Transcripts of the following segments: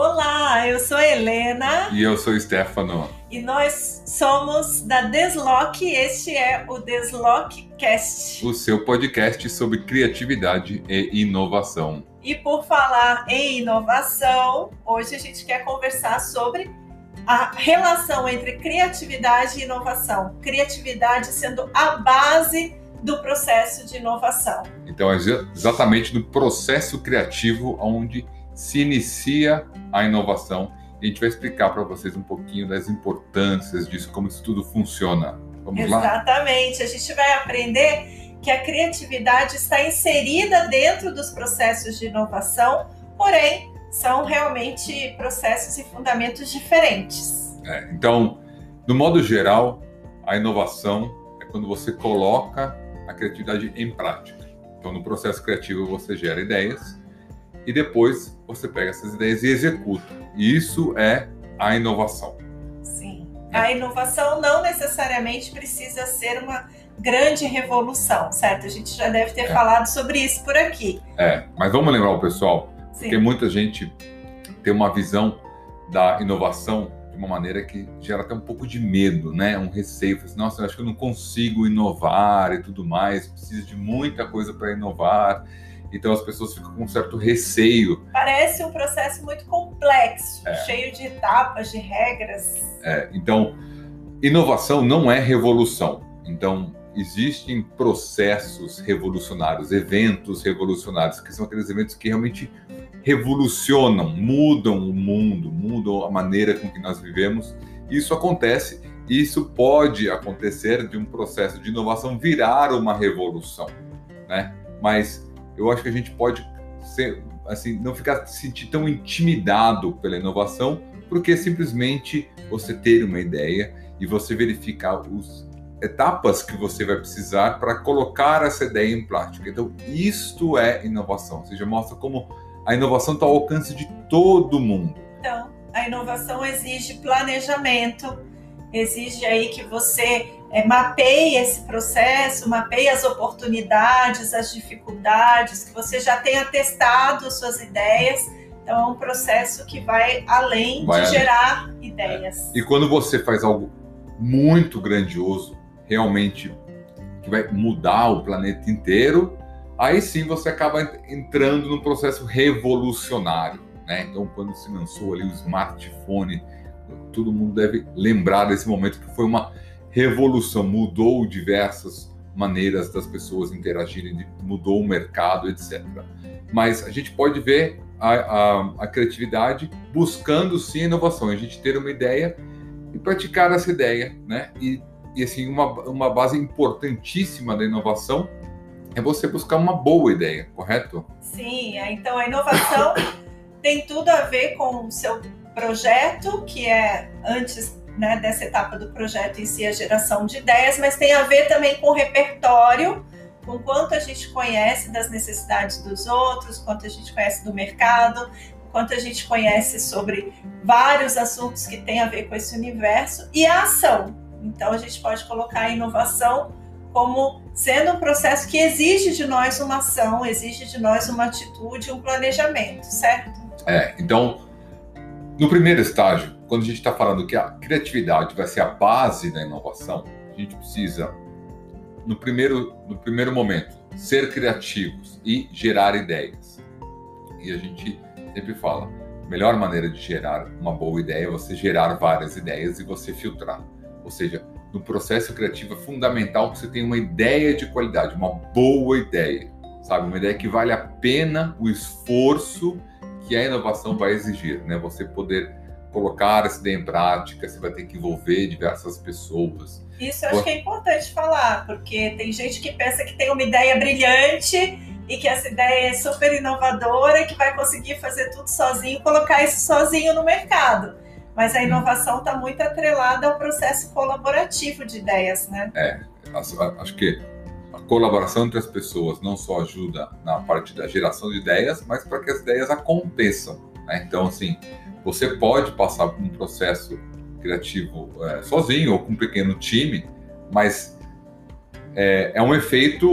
Olá, eu sou Helena. E eu sou Stefano. E nós somos da Deslock. Este é o Deslockcast. O seu podcast sobre criatividade e inovação. E por falar em inovação, hoje a gente quer conversar sobre a relação entre criatividade e inovação. Criatividade sendo a base do processo de inovação. Então, é exatamente no processo criativo onde se inicia a inovação. E a gente vai explicar para vocês um pouquinho das importâncias disso, como isso tudo funciona. Vamos Exatamente. lá? Exatamente. A gente vai aprender que a criatividade está inserida dentro dos processos de inovação, porém, são realmente processos e fundamentos diferentes. É, então, no modo geral, a inovação é quando você coloca a criatividade em prática. Então, no processo criativo, você gera ideias e depois você pega essas ideias e executa. E isso é a inovação. Sim. A inovação não necessariamente precisa ser uma grande revolução, certo? A gente já deve ter é. falado sobre isso por aqui. É, mas vamos lembrar o pessoal, Sim. porque muita gente tem uma visão da inovação de uma maneira que gera até um pouco de medo, né? Um receio, assim, nossa, eu acho que eu não consigo inovar e tudo mais, preciso de muita coisa para inovar. Então as pessoas ficam com um certo receio. Parece um processo muito complexo, é. cheio de etapas, de regras. É, então, inovação não é revolução. Então, existem processos revolucionários, eventos revolucionários, que são aqueles eventos que realmente revolucionam, mudam o mundo, mudam a maneira com que nós vivemos. Isso acontece, e isso pode acontecer de um processo de inovação virar uma revolução, né? Mas eu acho que a gente pode ser, assim, não ficar se sentir tão intimidado pela inovação, porque simplesmente você ter uma ideia e você verificar os etapas que você vai precisar para colocar essa ideia em prática. Então, isto é inovação, ou seja, mostra como a inovação está ao alcance de todo mundo. Então, a inovação exige planejamento, exige aí que você é, mapeie esse processo, mapeie as oportunidades, as dificuldades, que você já tenha testado suas ideias. Então, é um processo que vai além vai de além. gerar ideias. É. E quando você faz algo muito grandioso, realmente que vai mudar o planeta inteiro, aí sim você acaba entrando num processo revolucionário. Né? Então, quando se lançou ali o smartphone, todo mundo deve lembrar desse momento que foi uma revolução, mudou diversas maneiras das pessoas interagirem, mudou o mercado, etc. Mas a gente pode ver a, a, a criatividade buscando sim inovação, a gente ter uma ideia e praticar essa ideia, né? E, e assim, uma, uma base importantíssima da inovação é você buscar uma boa ideia, correto? Sim, então a inovação tem tudo a ver com o seu projeto, que é antes né, dessa etapa do projeto em si, a geração de ideias, mas tem a ver também com o repertório, com quanto a gente conhece das necessidades dos outros, quanto a gente conhece do mercado, quanto a gente conhece sobre vários assuntos que têm a ver com esse universo, e a ação. Então, a gente pode colocar a inovação como sendo um processo que exige de nós uma ação, exige de nós uma atitude, um planejamento, certo? É, então no primeiro estágio, quando a gente está falando que a criatividade vai ser a base da inovação, a gente precisa, no primeiro, no primeiro momento, ser criativos e gerar ideias. E a gente sempre fala, a melhor maneira de gerar uma boa ideia é você gerar várias ideias e você filtrar. Ou seja, no processo criativo é fundamental que você tenha uma ideia de qualidade, uma boa ideia, sabe? Uma ideia que vale a pena o esforço que a inovação vai exigir, né? Você poder colocar essa ideia em prática, você vai ter que envolver diversas pessoas. Isso eu acho que é importante falar, porque tem gente que pensa que tem uma ideia brilhante e que essa ideia é super inovadora, que vai conseguir fazer tudo sozinho, colocar isso sozinho no mercado. Mas a inovação está muito atrelada ao processo colaborativo de ideias, né? É, acho que colaboração entre as pessoas não só ajuda na parte da geração de ideias, mas para que as ideias aconteçam. Né? Então, assim, você pode passar por um processo criativo é, sozinho ou com um pequeno time, mas é, é, um efeito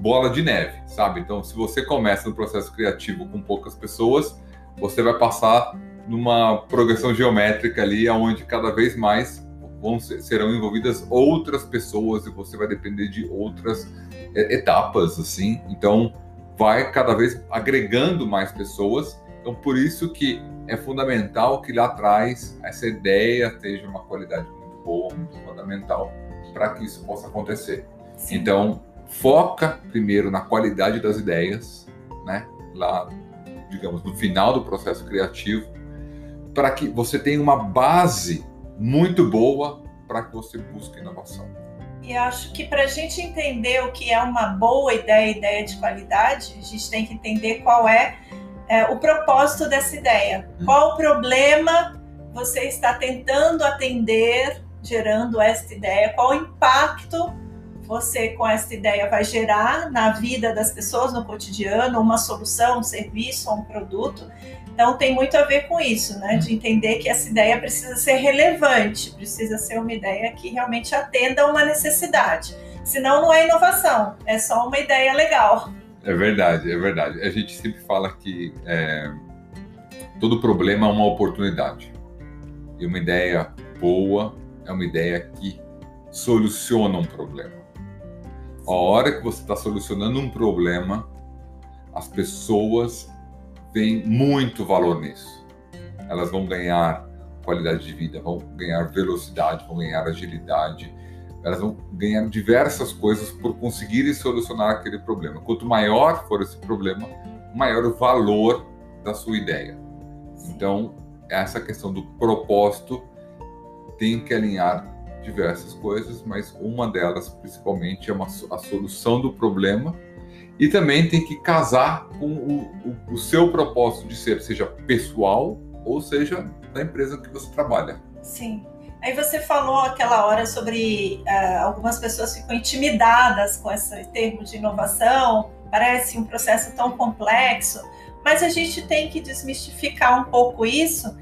bola de neve, sabe? Então, se você começa no processo criativo com poucas pessoas, você vai passar numa progressão geométrica ali, onde cada vez mais vão ser, serão envolvidas outras pessoas e você vai depender de outras é, etapas, assim. Então, vai cada vez agregando mais pessoas. Então, por isso que é fundamental que lá atrás essa ideia esteja uma qualidade muito boa, muito fundamental para que isso possa acontecer. Sim. Então, foca primeiro na qualidade das ideias, né? Lá, digamos, no final do processo criativo, para que você tenha uma base muito boa para que você busque inovação. E acho que para a gente entender o que é uma boa ideia, ideia de qualidade, a gente tem que entender qual é, é o propósito dessa ideia. Hum. Qual o problema você está tentando atender gerando esta ideia? Qual o impacto você com esta ideia vai gerar na vida das pessoas no cotidiano, uma solução, um serviço, um produto. Então tem muito a ver com isso, né? De entender que essa ideia precisa ser relevante, precisa ser uma ideia que realmente atenda a uma necessidade. Senão não é inovação, é só uma ideia legal. É verdade, é verdade. A gente sempre fala que é, todo problema é uma oportunidade. E uma ideia boa é uma ideia que soluciona um problema. A hora que você está solucionando um problema, as pessoas veem muito valor nisso. Elas vão ganhar qualidade de vida, vão ganhar velocidade, vão ganhar agilidade, elas vão ganhar diversas coisas por conseguirem solucionar aquele problema. Quanto maior for esse problema, maior o valor da sua ideia. Então, essa questão do propósito tem que alinhar diversas coisas, mas uma delas principalmente é uma, a solução do problema e também tem que casar com o, o, o, seu propósito de ser, seja pessoal ou seja da empresa que você trabalha. Sim. Aí você falou aquela hora sobre uh, algumas pessoas ficam intimidadas com esse termo de inovação, parece um processo tão complexo, mas a gente tem que desmistificar um pouco isso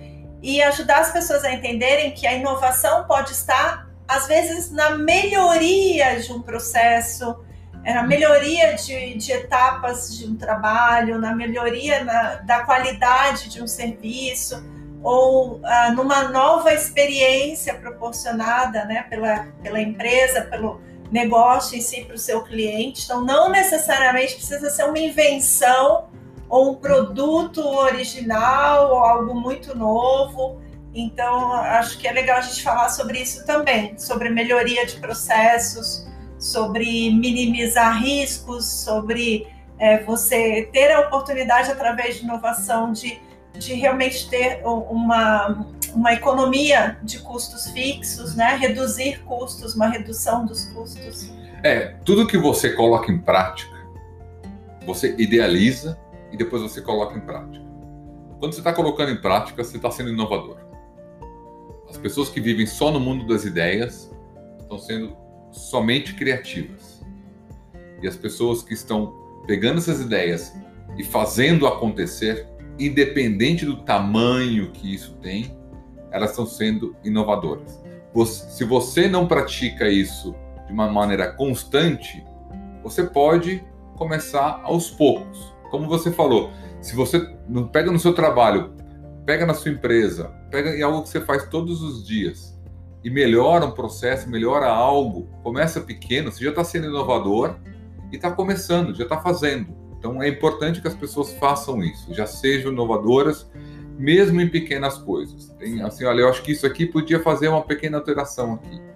e ajudar as pessoas a entenderem que a inovação pode estar, às vezes, na melhoria de um processo, é, na melhoria de, de etapas de um trabalho, na melhoria na, da qualidade de um serviço, ou ah, numa nova experiência proporcionada né, pela, pela empresa, pelo negócio em si, para o seu cliente. Então, não necessariamente precisa ser uma invenção ou um produto original ou algo muito novo. Então, acho que é legal a gente falar sobre isso também, sobre melhoria de processos, sobre minimizar riscos, sobre é, você ter a oportunidade, através de inovação, de, de realmente ter uma, uma economia de custos fixos, né? reduzir custos, uma redução dos custos. É, tudo que você coloca em prática, você idealiza e depois você coloca em prática. Quando você está colocando em prática, você está sendo inovador. As pessoas que vivem só no mundo das ideias estão sendo somente criativas. E as pessoas que estão pegando essas ideias e fazendo acontecer, independente do tamanho que isso tem, elas estão sendo inovadoras. Se você não pratica isso de uma maneira constante, você pode começar aos poucos como você falou, se você não pega no seu trabalho, pega na sua empresa, pega em algo que você faz todos os dias e melhora um processo, melhora algo, começa pequeno, você já está sendo inovador e está começando, já está fazendo. Então é importante que as pessoas façam isso, já sejam inovadoras, mesmo em pequenas coisas. Tem assim, olha, eu acho que isso aqui podia fazer uma pequena alteração aqui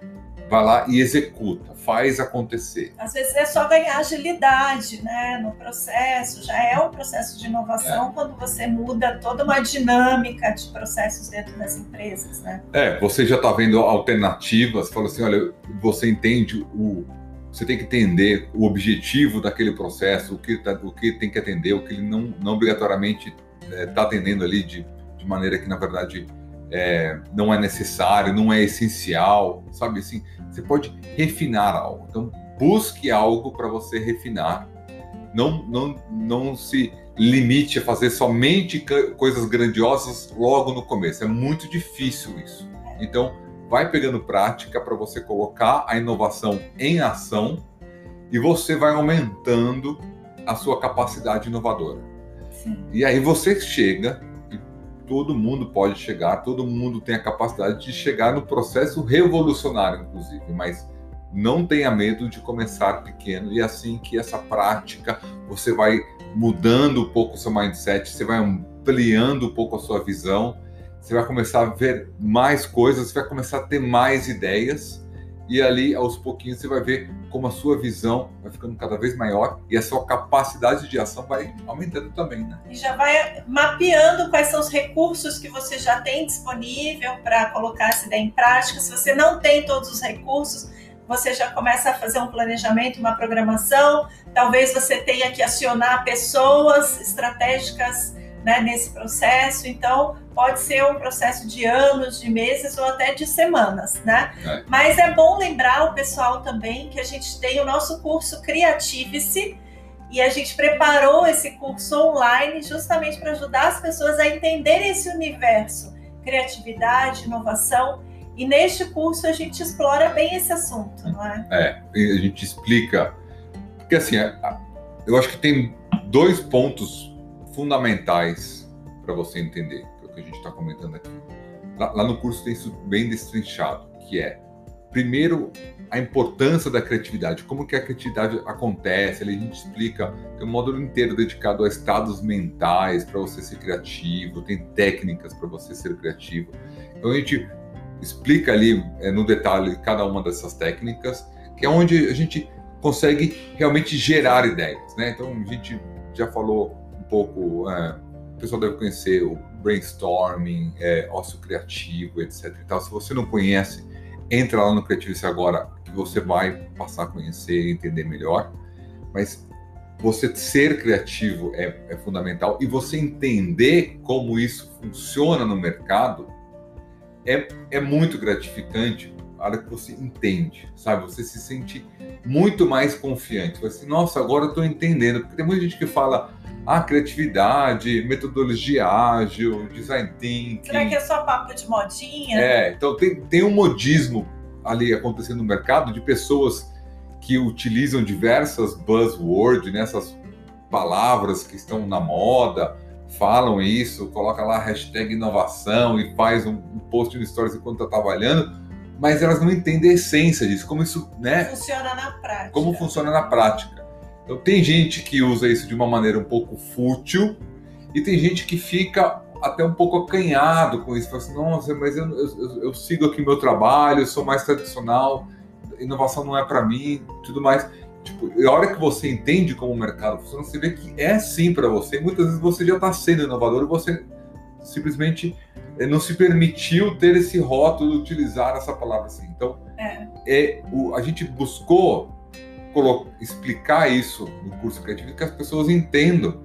vai lá e executa, faz acontecer. Às vezes é só ganhar agilidade né, no processo, já é um processo de inovação é. quando você muda toda uma dinâmica de processos dentro das empresas. Né? É, você já está vendo alternativas, fala assim, olha, você entende o. Você tem que entender o objetivo daquele processo, o que, tá, o que tem que atender, o que ele não, não obrigatoriamente está é, tá atendendo ali de, de maneira que, na verdade, é, não é necessário, não é essencial, sabe assim? Você pode refinar algo. Então, busque algo para você refinar. Não, não, não se limite a fazer somente coisas grandiosas logo no começo. É muito difícil isso. Então, vai pegando prática para você colocar a inovação em ação e você vai aumentando a sua capacidade inovadora. Sim. E aí você chega todo mundo pode chegar, todo mundo tem a capacidade de chegar no processo revolucionário, inclusive, mas não tenha medo de começar pequeno e assim que essa prática você vai mudando um pouco o seu mindset, você vai ampliando um pouco a sua visão, você vai começar a ver mais coisas, você vai começar a ter mais ideias e ali aos pouquinhos você vai ver como a sua visão vai ficando cada vez maior e a sua capacidade de ação vai aumentando também, né? E já vai mapeando quais são os recursos que você já tem disponível para colocar essa ideia em prática. Se você não tem todos os recursos, você já começa a fazer um planejamento, uma programação. Talvez você tenha que acionar pessoas estratégicas né, nesse processo. Então, pode ser um processo de anos, de meses ou até de semanas, né? É. Mas é bom lembrar o pessoal também que a gente tem o nosso curso Creative-se e a gente preparou esse curso online justamente para ajudar as pessoas a entenderem esse universo, criatividade, inovação. E neste curso a gente explora bem esse assunto, não é? É, a gente explica. Porque assim, é, eu acho que tem dois pontos fundamentais para você entender, que é o que a gente está comentando aqui. Lá, lá, no curso tem isso bem destrinchado, que é, primeiro, a importância da criatividade, como que a criatividade acontece, ali a gente explica, tem um módulo inteiro dedicado a estados mentais para você ser criativo, tem técnicas para você ser criativo. Então a gente explica ali é, no detalhe cada uma dessas técnicas, que é onde a gente consegue realmente gerar ideias, né? Então a gente já falou pouco, é, o pessoal deve conhecer o brainstorming, é, ócio criativo, etc. E tal. Se você não conhece, entra lá no Criativice agora que você vai passar a conhecer e entender melhor. Mas você ser criativo é, é, fundamental e você entender como isso funciona no mercado é, é muito gratificante a hora que você entende, sabe? Você se sente muito mais confiante. Você, assim, nossa, agora eu estou entendendo. Porque tem muita gente que fala, a criatividade, metodologia ágil, design thinking. Será que é só papo de modinha? É, então tem, tem um modismo ali acontecendo no mercado de pessoas que utilizam diversas buzzwords, nessas né, palavras que estão na moda, falam isso, coloca lá a hashtag inovação e faz um, um post no Stories enquanto está trabalhando, mas elas não entendem a essência disso, como isso, né? Funciona na prática. Como funciona na prática. Então tem gente que usa isso de uma maneira um pouco fútil e tem gente que fica até um pouco acanhado com isso. Fala assim, nossa, mas eu, eu, eu sigo aqui meu trabalho, eu sou mais tradicional, inovação não é para mim, tudo mais. Tipo, a hora que você entende como o mercado funciona, você vê que é sim para você. Muitas vezes você já está sendo inovador e você simplesmente eh, não se permitiu ter esse rótulo, utilizar essa palavra assim. Então, é. é o, a gente buscou explicar isso no curso criativo, que as pessoas entendam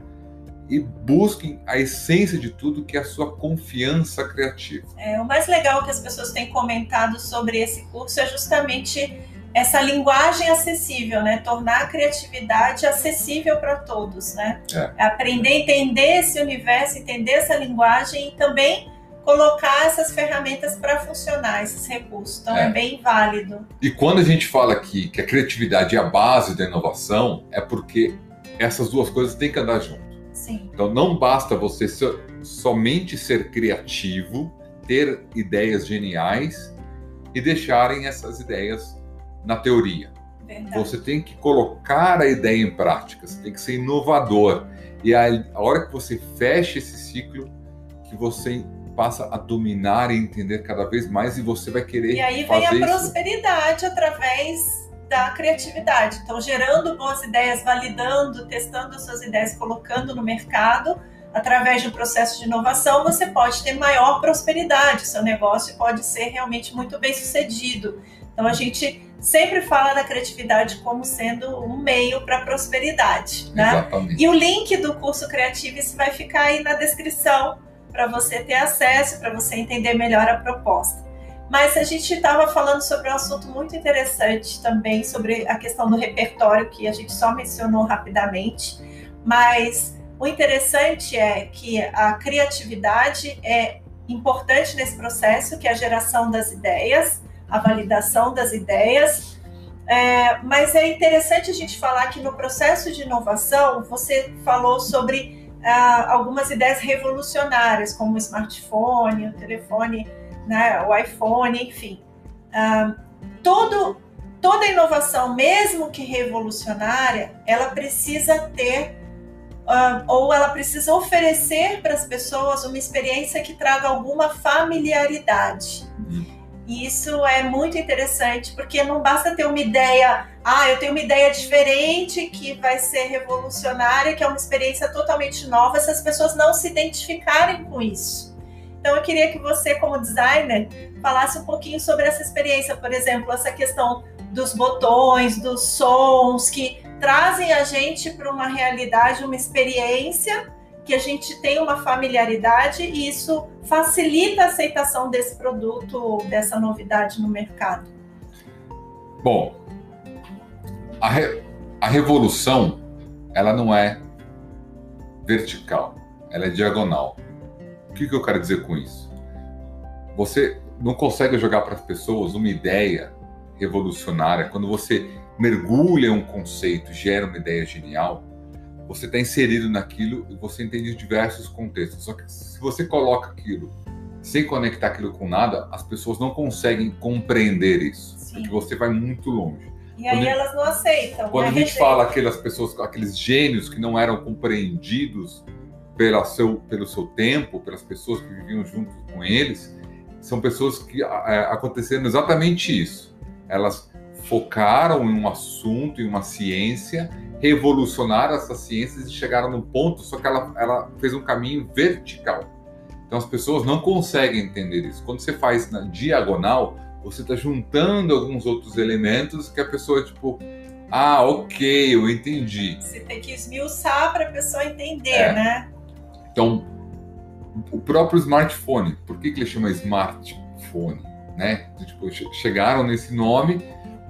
e busquem a essência de tudo, que é a sua confiança criativa. É, o mais legal que as pessoas têm comentado sobre esse curso é justamente essa linguagem acessível, né? Tornar a criatividade acessível para todos, né? É. Aprender a entender esse universo, entender essa linguagem e também colocar essas ferramentas para funcionar, esses recursos. Então é. é. bem válido. E quando a gente fala aqui que a criatividade é a base da inovação, é porque essas duas coisas têm que andar junto. Sim. Então não basta você so, somente ser criativo, ter ideias geniais e deixarem essas ideias na teoria. Verdade. Você tem que colocar a ideia em prática, você tem que ser inovador. E a, a hora que você fecha esse ciclo, que você passa a dominar e entender cada vez mais e você vai querer. E aí vem a prosperidade através da criatividade. Então, gerando boas ideias, validando, testando suas ideias, colocando no mercado, através de um processo de inovação, você pode ter maior prosperidade, seu negócio pode ser realmente muito bem sucedido. Então, a gente sempre fala da criatividade como sendo um meio para prosperidade, né? Exatamente. E o link do curso Criativo vai ficar aí na descrição para você ter acesso, para você entender melhor a proposta. Mas a gente estava falando sobre um assunto muito interessante também, sobre a questão do repertório, que a gente só mencionou rapidamente. Mas o interessante é que a criatividade é importante nesse processo, que é a geração das ideias, a validação das ideias. É, mas é interessante a gente falar que no processo de inovação, você falou sobre ah, algumas ideias revolucionárias, como o smartphone, o telefone, né, o iPhone, enfim. Ah, todo, toda inovação, mesmo que revolucionária, ela precisa ter Uh, ou ela precisa oferecer para as pessoas uma experiência que traga alguma familiaridade. Uhum. E isso é muito interessante, porque não basta ter uma ideia, ah, eu tenho uma ideia diferente que vai ser revolucionária, que é uma experiência totalmente nova, se as pessoas não se identificarem com isso. Então eu queria que você, como designer, falasse um pouquinho sobre essa experiência, por exemplo, essa questão dos botões, dos sons, que trazem a gente para uma realidade, uma experiência que a gente tem uma familiaridade e isso facilita a aceitação desse produto, dessa novidade no mercado. Bom, a, re, a revolução ela não é vertical, ela é diagonal. O que, que eu quero dizer com isso? Você não consegue jogar para as pessoas uma ideia revolucionária quando você mergulha um conceito, gera uma ideia genial você está inserido naquilo e você entende diversos contextos. Só que se você coloca aquilo sem conectar aquilo com nada, as pessoas não conseguem compreender isso, Sim. porque você vai muito longe. E aí quando, elas não aceitam. Quando né? a gente fala aquelas pessoas, aqueles gênios que não eram compreendidos pela seu, pelo seu tempo, pelas pessoas que viviam junto com eles, são pessoas que é, aconteceram exatamente isso. Elas focaram em um assunto, em uma ciência, revolucionaram essas ciências e chegaram num ponto, só que ela, ela fez um caminho vertical. Então as pessoas não conseguem entender isso. Quando você faz na diagonal, você está juntando alguns outros elementos que a pessoa, tipo, ah, ok, eu entendi. Você tem que esmiuçar para a pessoa entender, é. né? Então, o próprio smartphone, por que, que ele chama smartphone? Né? Tipo, chegaram nesse nome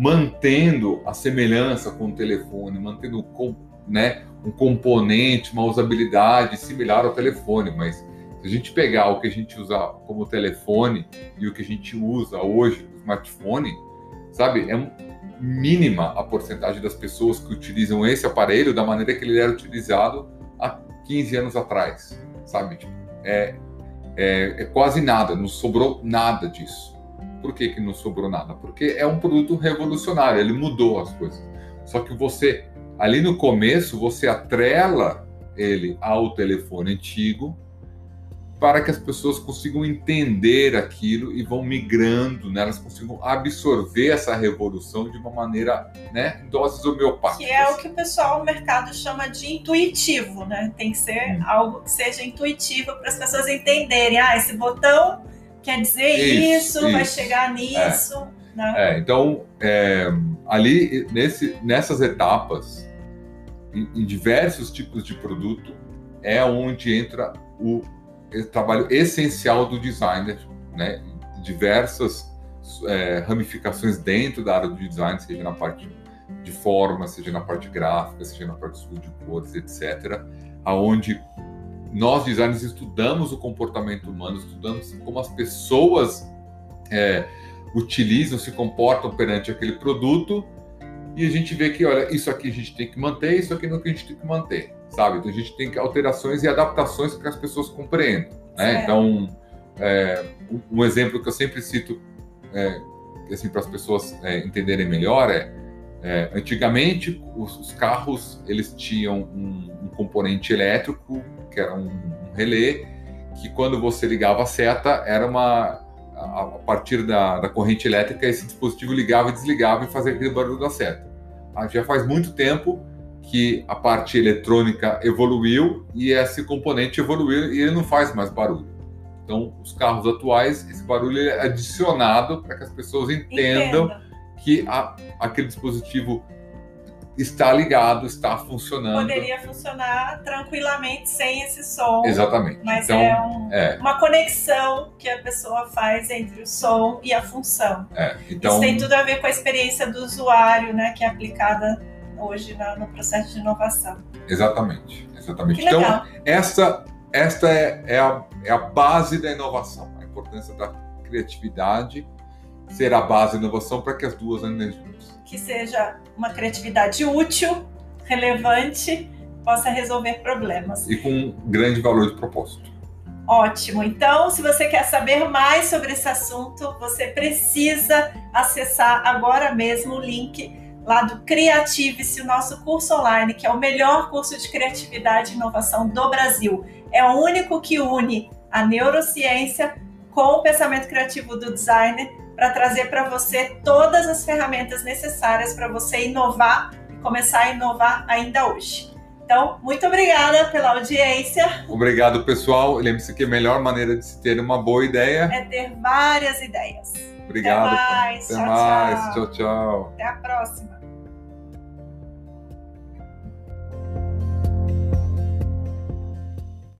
mantendo a semelhança com o telefone, mantendo né, um componente, uma usabilidade similar ao telefone, mas se a gente pegar o que a gente usa como telefone e o que a gente usa hoje no smartphone, sabe, é mínima a porcentagem das pessoas que utilizam esse aparelho da maneira que ele era utilizado há 15 anos atrás, sabe? Tipo, é, é, é quase nada, não sobrou nada disso. Por que, que não sobrou nada? Porque é um produto revolucionário, ele mudou as coisas. Só que você, ali no começo, você atrela ele ao telefone antigo para que as pessoas consigam entender aquilo e vão migrando, né? elas consigam absorver essa revolução de uma maneira, né, em doses homeopáticas. Que é o que o pessoal no mercado chama de intuitivo, né? Tem que ser hum. algo que seja intuitivo para as pessoas entenderem. Ah, esse botão quer dizer isso, isso, vai chegar nisso. É. Né? É, então, é, ali, nesse, nessas etapas, em, em, diversos tipos de produto, é onde entra o, o trabalho essencial do designer, né? Diversas é, ramificações dentro da área do design, seja na parte de forma, seja na parte gráfica, seja na parte de cores, etc., aonde nós designers estudamos o comportamento humano, estudamos como as pessoas é, utilizam, se comportam perante aquele produto e a gente vê que, olha, isso aqui a gente tem que manter, isso aqui não é que a gente tem que manter, sabe? Então a gente tem que alterações e adaptações para que as pessoas compreendam, né? É. Então, é, um exemplo que eu sempre cito, é, assim, para as pessoas é, entenderem melhor é, é antigamente os, os, carros eles tinham um, um componente elétrico que era um, um relé, que quando você ligava a seta, era uma. A, a partir da, da, corrente elétrica, esse dispositivo ligava e desligava e fazia aquele barulho da seta. Ah, já faz muito tempo que a parte eletrônica evoluiu e esse componente evoluiu e ele não faz mais barulho. Então, os carros atuais, esse barulho é adicionado para que as pessoas entendam Entenda. que a, aquele dispositivo está ligado, está funcionando. Poderia funcionar tranquilamente sem esse som. Exatamente. Mas então, é, um, é, uma conexão que a pessoa faz entre o som e a função. É, então, Isso tem tudo a ver com a experiência do usuário, né, que é aplicada hoje no, no processo de inovação. Exatamente, exatamente. Então, essa, esta é, é, a, é a base da inovação, a importância da criatividade ser a base da inovação para que as duas andem juntas que seja uma criatividade útil, relevante, possa resolver problemas. E com grande valor de propósito. Ótimo. Então, se você quer saber mais sobre esse assunto, você precisa acessar agora mesmo o link lá do Criativice, o nosso curso online, que é o melhor curso de criatividade e inovação do Brasil. É o único que une a neurociência com o pensamento criativo do designer para trazer para você todas as ferramentas necessárias para você inovar e começar a inovar ainda hoje. Então, muito obrigada pela audiência. Obrigado, pessoal. Lembre-se que a melhor maneira de se ter uma boa ideia é ter várias ideias. Obrigado. Até mais. Até tchau, mais. tchau. tchau. tchau. Até a próxima.